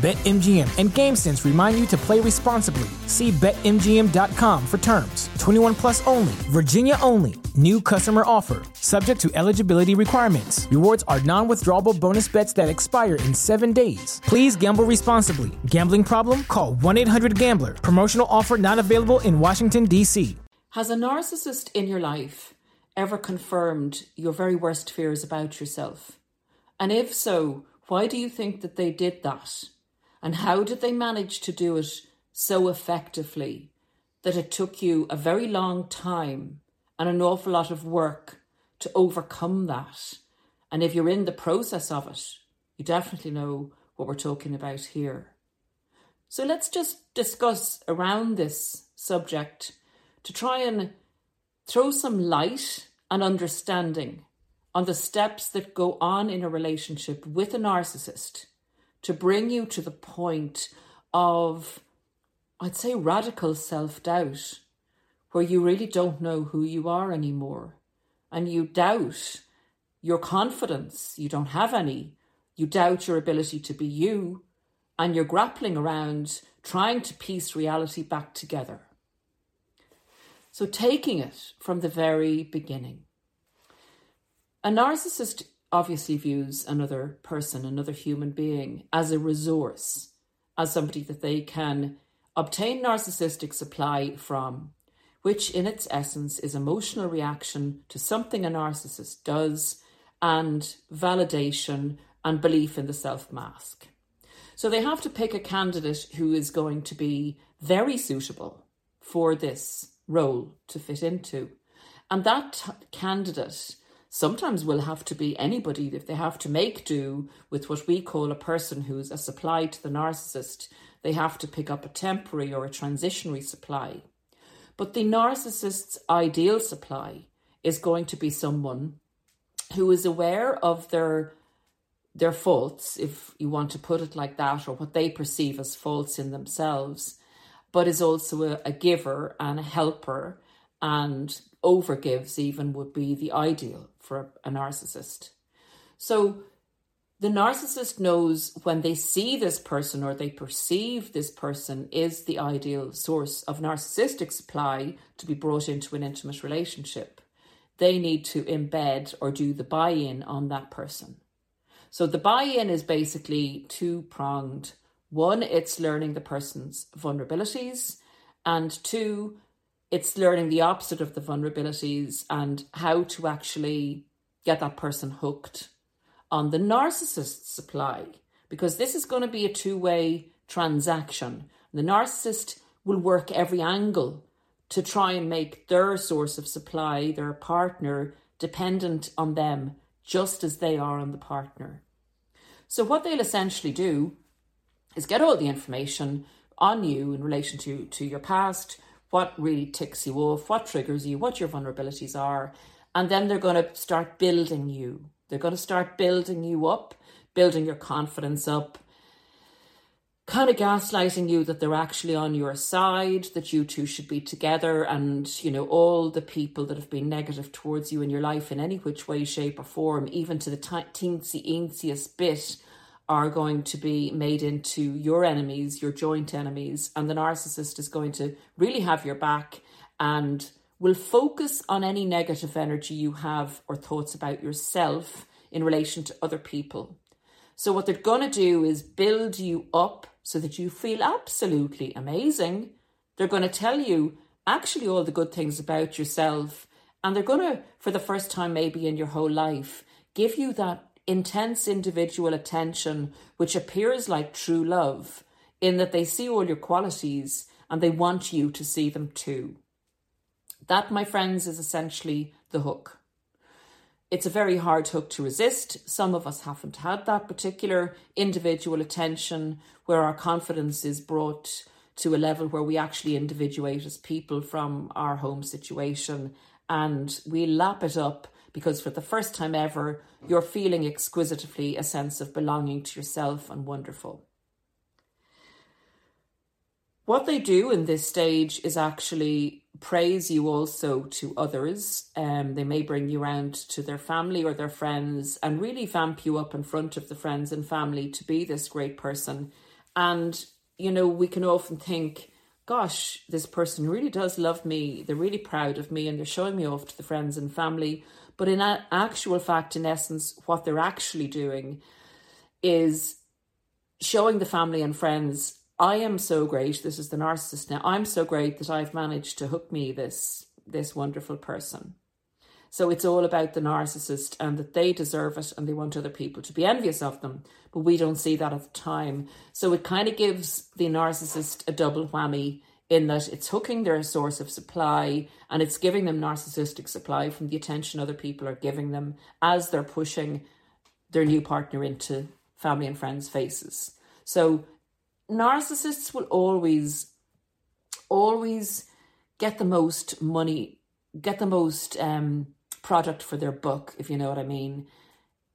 BetMGM and GameSense remind you to play responsibly. See BetMGM.com for terms. 21 plus only, Virginia only. New customer offer, subject to eligibility requirements. Rewards are non withdrawable bonus bets that expire in seven days. Please gamble responsibly. Gambling problem? Call 1 800 Gambler. Promotional offer not available in Washington, D.C. Has a narcissist in your life ever confirmed your very worst fears about yourself? And if so, why do you think that they did that? And how did they manage to do it so effectively that it took you a very long time and an awful lot of work to overcome that? And if you're in the process of it, you definitely know what we're talking about here. So let's just discuss around this subject to try and throw some light and understanding on the steps that go on in a relationship with a narcissist to bring you to the point of, I'd say, radical self doubt, where you really don't know who you are anymore. And you doubt your confidence. You don't have any. You doubt your ability to be you. And you're grappling around trying to piece reality back together. So, taking it from the very beginning. A narcissist obviously views another person, another human being, as a resource, as somebody that they can obtain narcissistic supply from, which in its essence is emotional reaction to something a narcissist does and validation and belief in the self mask. So they have to pick a candidate who is going to be very suitable for this role to fit into. And that t- candidate sometimes will have to be anybody if they have to make do with what we call a person who's a supply to the narcissist. They have to pick up a temporary or a transitionary supply. But the narcissist's ideal supply is going to be someone who is aware of their their faults, if you want to put it like that, or what they perceive as faults in themselves, but is also a, a giver and a helper and overgives even would be the ideal for a narcissist. So the narcissist knows when they see this person or they perceive this person is the ideal source of narcissistic supply to be brought into an intimate relationship. They need to embed or do the buy in on that person. So the buy in is basically two pronged. One, it's learning the person's vulnerabilities, and two, it's learning the opposite of the vulnerabilities and how to actually get that person hooked on the narcissist supply because this is going to be a two-way transaction. The narcissist will work every angle to try and make their source of supply their partner dependent on them just as they are on the partner. So what they'll essentially do is get all the information on you in relation to to your past what really ticks you off, what triggers you, what your vulnerabilities are. And then they're going to start building you. They're going to start building you up, building your confidence up, kind of gaslighting you that they're actually on your side, that you two should be together, and you know, all the people that have been negative towards you in your life in any which way, shape, or form, even to the teensy eensiest bit are going to be made into your enemies, your joint enemies, and the narcissist is going to really have your back and will focus on any negative energy you have or thoughts about yourself in relation to other people. So, what they're going to do is build you up so that you feel absolutely amazing. They're going to tell you actually all the good things about yourself. And they're going to, for the first time maybe in your whole life, give you that intense individual attention, which appears like true love, in that they see all your qualities and they want you to see them too. That, my friends, is essentially the hook. It's a very hard hook to resist. Some of us haven't had that particular individual attention where our confidence is brought to a level where we actually individuate as people from our home situation and we lap it up because for the first time ever, you're feeling exquisitely a sense of belonging to yourself and wonderful. What they do in this stage is actually praise you also to others. Um, they may bring you around to their family or their friends and really vamp you up in front of the friends and family to be this great person. And, you know, we can often think, gosh, this person really does love me. They're really proud of me and they're showing me off to the friends and family. But in actual fact, in essence, what they're actually doing is showing the family and friends I am so great. This is the narcissist now. I'm so great that I've managed to hook me this this wonderful person. So it's all about the narcissist and that they deserve it and they want other people to be envious of them. But we don't see that at the time. So it kind of gives the narcissist a double whammy in that it's hooking their source of supply and it's giving them narcissistic supply from the attention other people are giving them as they're pushing their new partner into family and friends' faces. So narcissists will always, always get the most money, get the most um, product for their buck, if you know what I mean.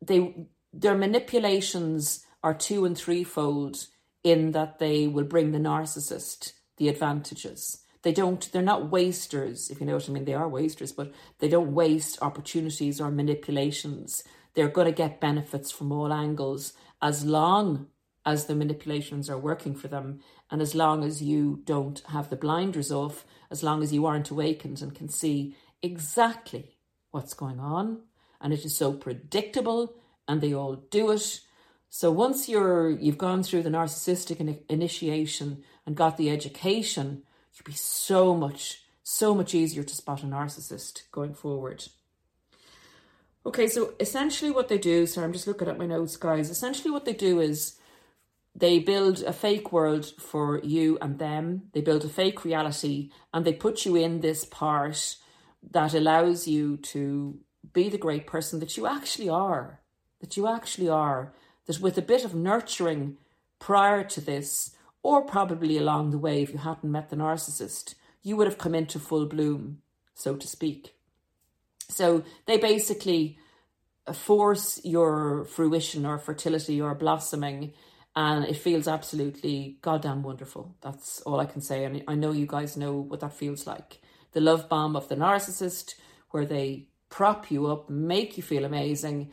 They their manipulations are two and threefold in that they will bring the narcissist the advantages. They don't, they're not wasters, if you know what I mean. They are wasters, but they don't waste opportunities or manipulations. They're going to get benefits from all angles as long as the manipulations are working for them. And as long as you don't have the blinders off, as long as you aren't awakened and can see exactly what's going on, and it is so predictable, and they all do it. So once you're you've gone through the narcissistic initiation and got the education, you'd be so much so much easier to spot a narcissist going forward. Okay, so essentially what they do, so I'm just looking at my notes, guys. Essentially what they do is they build a fake world for you and them. They build a fake reality and they put you in this part that allows you to be the great person that you actually are. That you actually are. That with a bit of nurturing prior to this, or probably along the way, if you hadn't met the narcissist, you would have come into full bloom, so to speak. So they basically uh, force your fruition or fertility or blossoming and it feels absolutely goddamn wonderful. That's all I can say. And I know you guys know what that feels like. The love bomb of the narcissist, where they prop you up, make you feel amazing,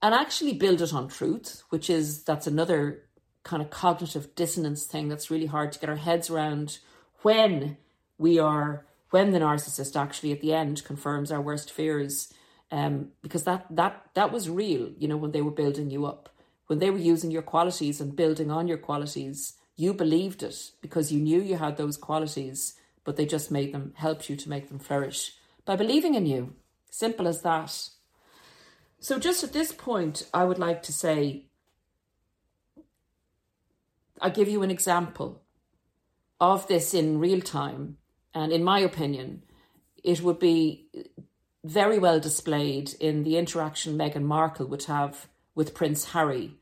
and actually build it on truth, which is that's another kind of cognitive dissonance thing that's really hard to get our heads around when we are when the narcissist actually at the end confirms our worst fears um, because that that that was real you know when they were building you up when they were using your qualities and building on your qualities, you believed it because you knew you had those qualities, but they just made them, helped you to make them flourish by believing in you. Simple as that. So, just at this point, I would like to say, I'll give you an example of this in real time. And in my opinion, it would be very well displayed in the interaction Meghan Markle would have with Prince Harry.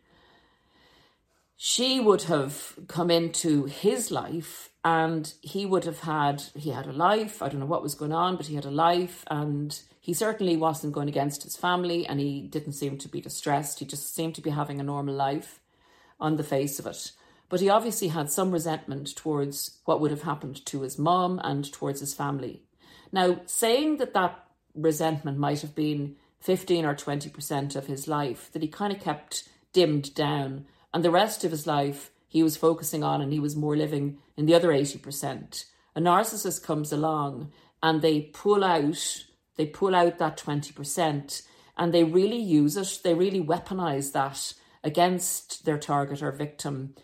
She would have come into his life and he would have had he had a life i don't know what was going on but he had a life and he certainly wasn't going against his family and he didn't seem to be distressed he just seemed to be having a normal life on the face of it but he obviously had some resentment towards what would have happened to his mom and towards his family now saying that that resentment might have been 15 or 20% of his life that he kind of kept dimmed down. And the rest of his life he was focusing on and he was more living in the other 80%. A narcissist comes along and they pull out, they pull out that 20% and they really use it, they really weaponize that against their target or victim.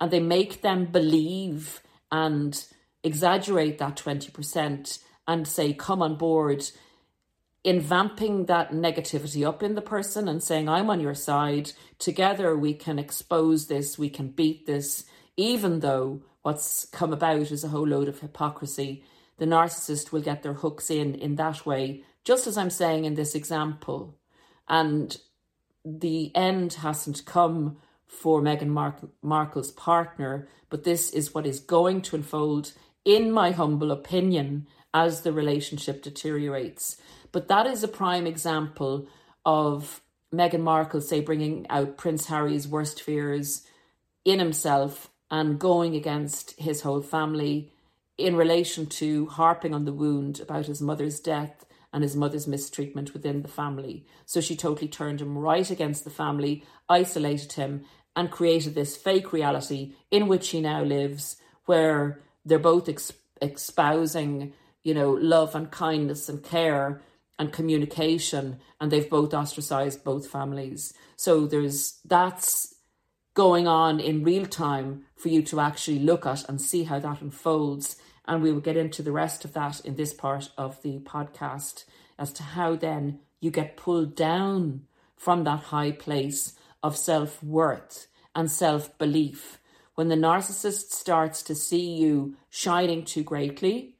And they make them believe and exaggerate that 20% and say, come on board in vamping that negativity up in the person and saying, I'm on your side. Together we can expose this, we can beat this, even though what's come about is a whole load of hypocrisy. the narcissist will get their hooks in in that way, just as I'm saying in this example. And the end hasn't come for Meghan Mar- Markle's partner, but this is what is going to unfold, in my humble opinion, as the relationship deteriorates. But that is a prime example of Meghan Markle, say, bringing out Prince Harry's worst fears in himself and going against his whole family in relation to harping on the wound about his mother's death and his mother's mistreatment within the family. So she totally turned him right against the family, isolated him, and created this fake reality in which he now lives, where they're both ex- espousing, you know, love and kindness and care and communication, and they've both ostracized both families. So there's that's going on in real time for you to actually look at and see how that unfolds. And we will get into the rest of that in this part of the podcast as to how then you get pulled down from that high place of self worth and self belief. When the narcissist starts to see you shining too greatly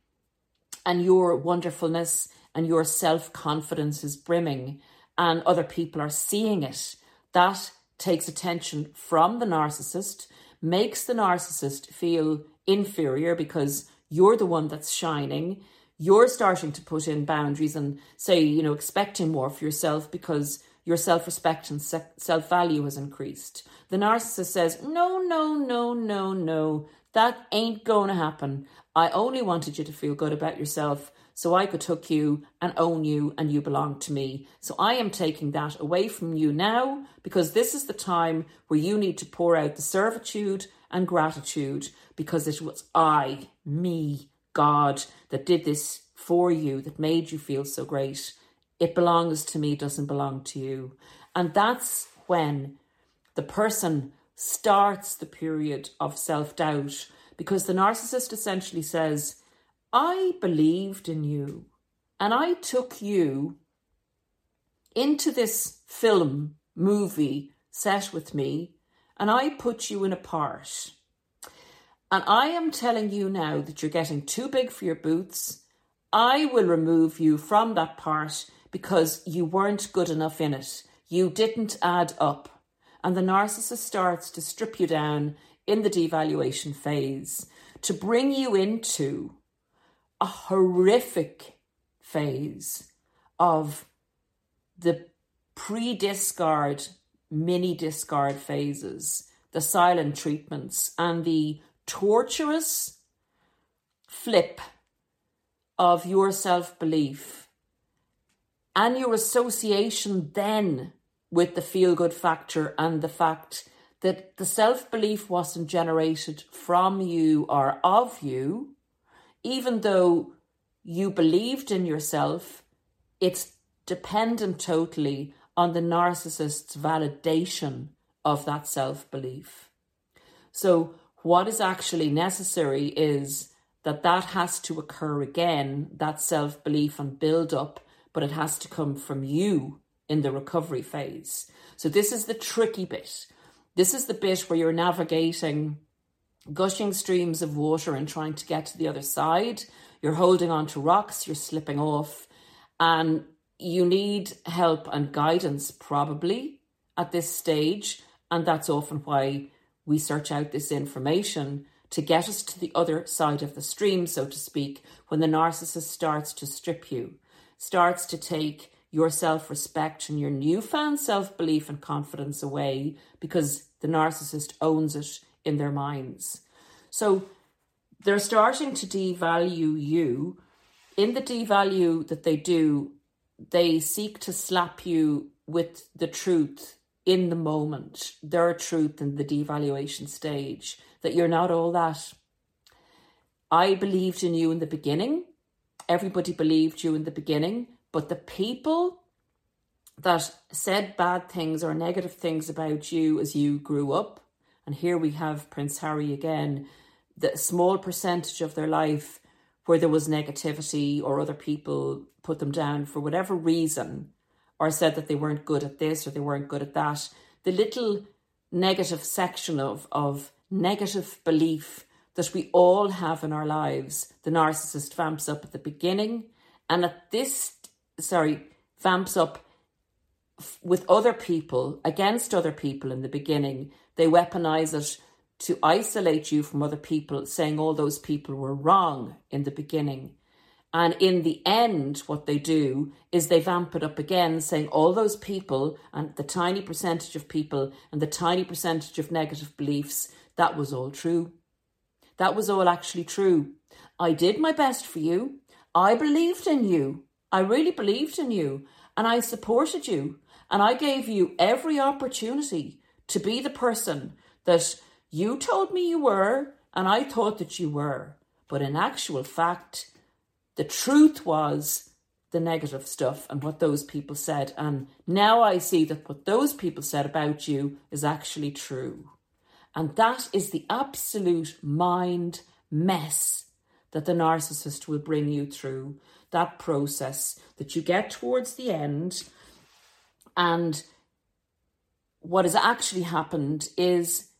and your wonderfulness and your self confidence is brimming, and other people are seeing it, that takes attention from the narcissist, makes the narcissist feel inferior because you're the one that's shining. You're starting to put in boundaries and say, you know, expecting more for yourself because your self respect and self value has increased. The narcissist says, No, no, no, no, no, that ain't going to happen. I only wanted you to feel good about yourself so I could hook you and own you and you belong to me. So I am taking that away from you now because this is the time where you need to pour out the servitude and gratitude because it was I, me, God, that did this for you, that made you feel so great. It belongs to me, doesn't belong to you. And that's when the person starts the period of self doubt because the narcissist essentially says, I believed in you and I took you into this film, movie set with me, and I put you in a part. And I am telling you now that you're getting too big for your boots. I will remove you from that part because you weren't good enough in it. You didn't add up. And the narcissist starts to strip you down in the devaluation phase to bring you into a horrific phase of the pre discard, mini discard phases, the silent treatments, and the torturous flip of your self belief and your association then with the feel good factor and the fact that the self belief wasn't generated from you or of you, even though you believed in yourself, it's dependent totally on the narcissist's validation of that self belief. So, what is actually necessary is that that has to occur again, that self belief and build up, but it has to come from you in the recovery phase. So, this is the tricky bit. This is the bit where you're navigating gushing streams of water and trying to get to the other side. You're holding on to rocks, you're slipping off, and you need help and guidance probably at this stage. And that's often why we search out this information to get us to the other side of the stream, so to speak, when the narcissist starts to strip you, starts to take your self respect and your newfound self belief and confidence away because the narcissist owns it in their minds. So they're starting to devalue you. In the devalue that they do, they seek to slap you with the truth in the moment, their truth in the devaluation stage, that you're not all that. I believed in you in the beginning. Everybody believed you in the beginning, but the people that said bad things or negative things about you as you grew up and here we have Prince Harry again, the small percentage of their life where there was negativity or other people put them down for whatever reason or said that they weren't good at this or they weren't good at that. The little negative section of, of negative belief that we all have in our lives. The narcissist vamps up at the beginning and at this, sorry, vamps up with other people, against other people in the beginning. They weaponize it to isolate you from other people, saying all those people were wrong in the beginning. And in the end, what they do is they vamp it up again, saying all those people and the tiny percentage of people and the tiny percentage of negative beliefs, that was all true. That was all actually true. I did my best for you. I believed in you. I really believed in you. And I supported you. And I gave you every opportunity to be the person that you told me you were, and I thought that you were. But in actual fact, the truth was the negative stuff and what those people said. And now I see that what those people said about you is actually true. And that is the absolute mind mess that the narcissist will bring you through. That process that you get towards the end. And what has actually happened is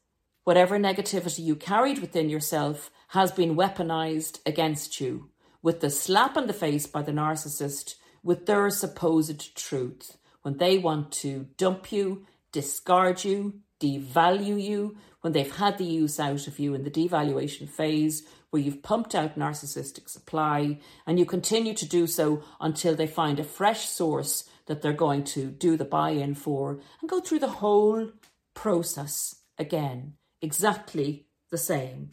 whatever negativity you carried within yourself has been weaponized against you with the slap in the face by the narcissist with their supposed truth when they want to dump you, discard you, devalue you, when they've had the use out of you in the devaluation phase, where you've pumped out narcissistic supply and you continue to do so until they find a fresh source that they're going to do the buy in for and go through the whole process again, exactly the same.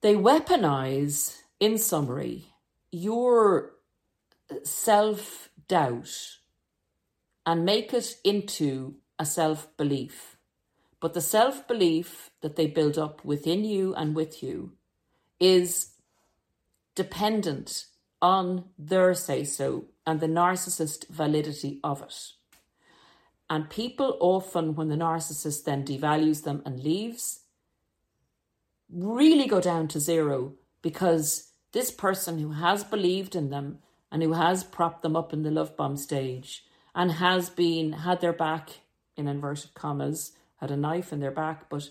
They weaponize in summary, your self doubt and make it into a self belief. But the self belief that they build up within you and with you is dependent on their say so and the narcissist validity of it. And people often, when the narcissist then devalues them and leaves, really go down to zero because this person who has believed in them and who has propped them up in the love bomb stage and has been had their back in inverted commas had a knife in their back but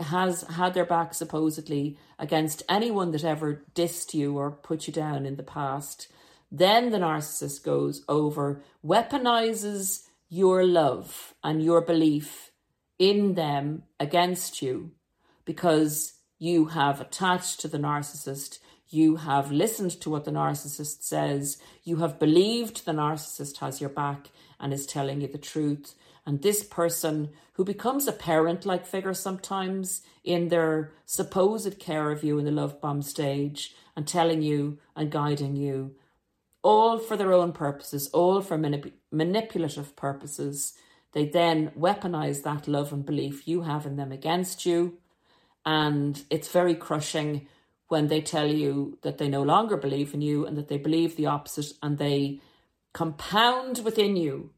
has had their back supposedly against anyone that ever dissed you or put you down in the past then the narcissist goes over weaponizes your love and your belief in them against you because you have attached to the narcissist you have listened to what the narcissist says. You have believed the narcissist has your back and is telling you the truth. And this person who becomes a parent like figure sometimes in their supposed care of you in the love bomb stage and telling you and guiding you, all for their own purposes, all for manip- manipulative purposes. They then weaponize that love and belief you have in them against you. And it's very crushing when they tell you that they no longer believe in you and that they believe the opposite and they compound within you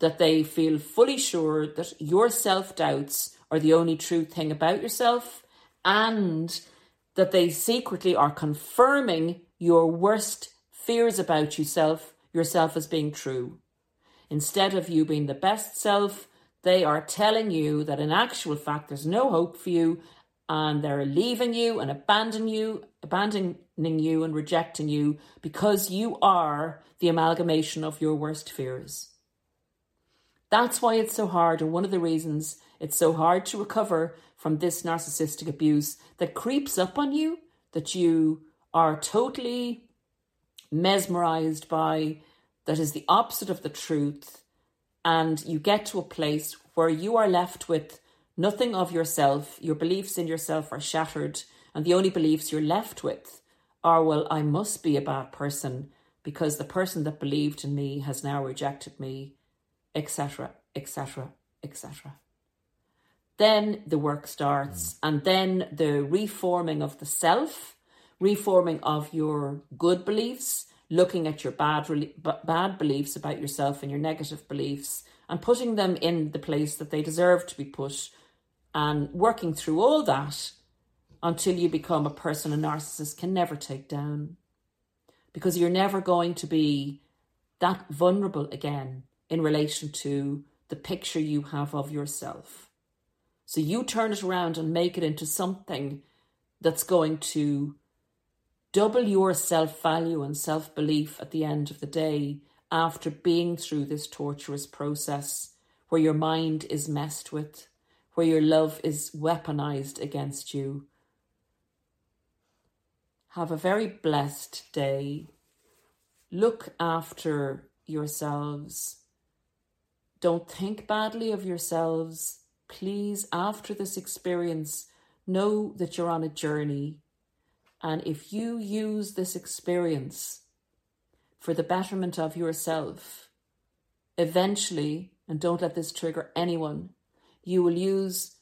that they feel fully sure that your self doubts are the only true thing about yourself and that they secretly are confirming your worst fears about yourself yourself as being true instead of you being the best self they are telling you that in actual fact there's no hope for you and they're leaving you and abandoning you, abandoning you and rejecting you because you are the amalgamation of your worst fears. That's why it's so hard, and one of the reasons it's so hard to recover from this narcissistic abuse that creeps up on you, that you are totally mesmerized by, that is the opposite of the truth, and you get to a place where you are left with Nothing of yourself, your beliefs in yourself are shattered, and the only beliefs you're left with are, well, I must be a bad person because the person that believed in me has now rejected me, etc., etc., etc. Then the work starts, mm. and then the reforming of the self, reforming of your good beliefs, looking at your bad bad beliefs about yourself and your negative beliefs, and putting them in the place that they deserve to be put and working through all that until you become a person a narcissist can never take down. Because you're never going to be that vulnerable again in relation to the picture you have of yourself. So you turn it around and make it into something that's going to double your self value and self belief at the end of the day after being through this torturous process where your mind is messed with, where your love is weaponized against you. Have a very blessed day. Look after yourselves. Don't think badly of yourselves. Please, after this experience, know that you're on a journey. And if you use this experience for the betterment of yourself, eventually, and don't let this trigger anyone, you will use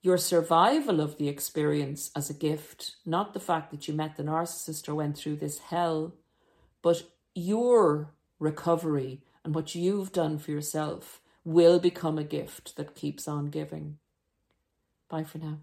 your survival of the experience as a gift, not the fact that you met the narcissist or went through this hell, but your recovery and what you've done for yourself will become a gift that keeps on giving. Bye for now.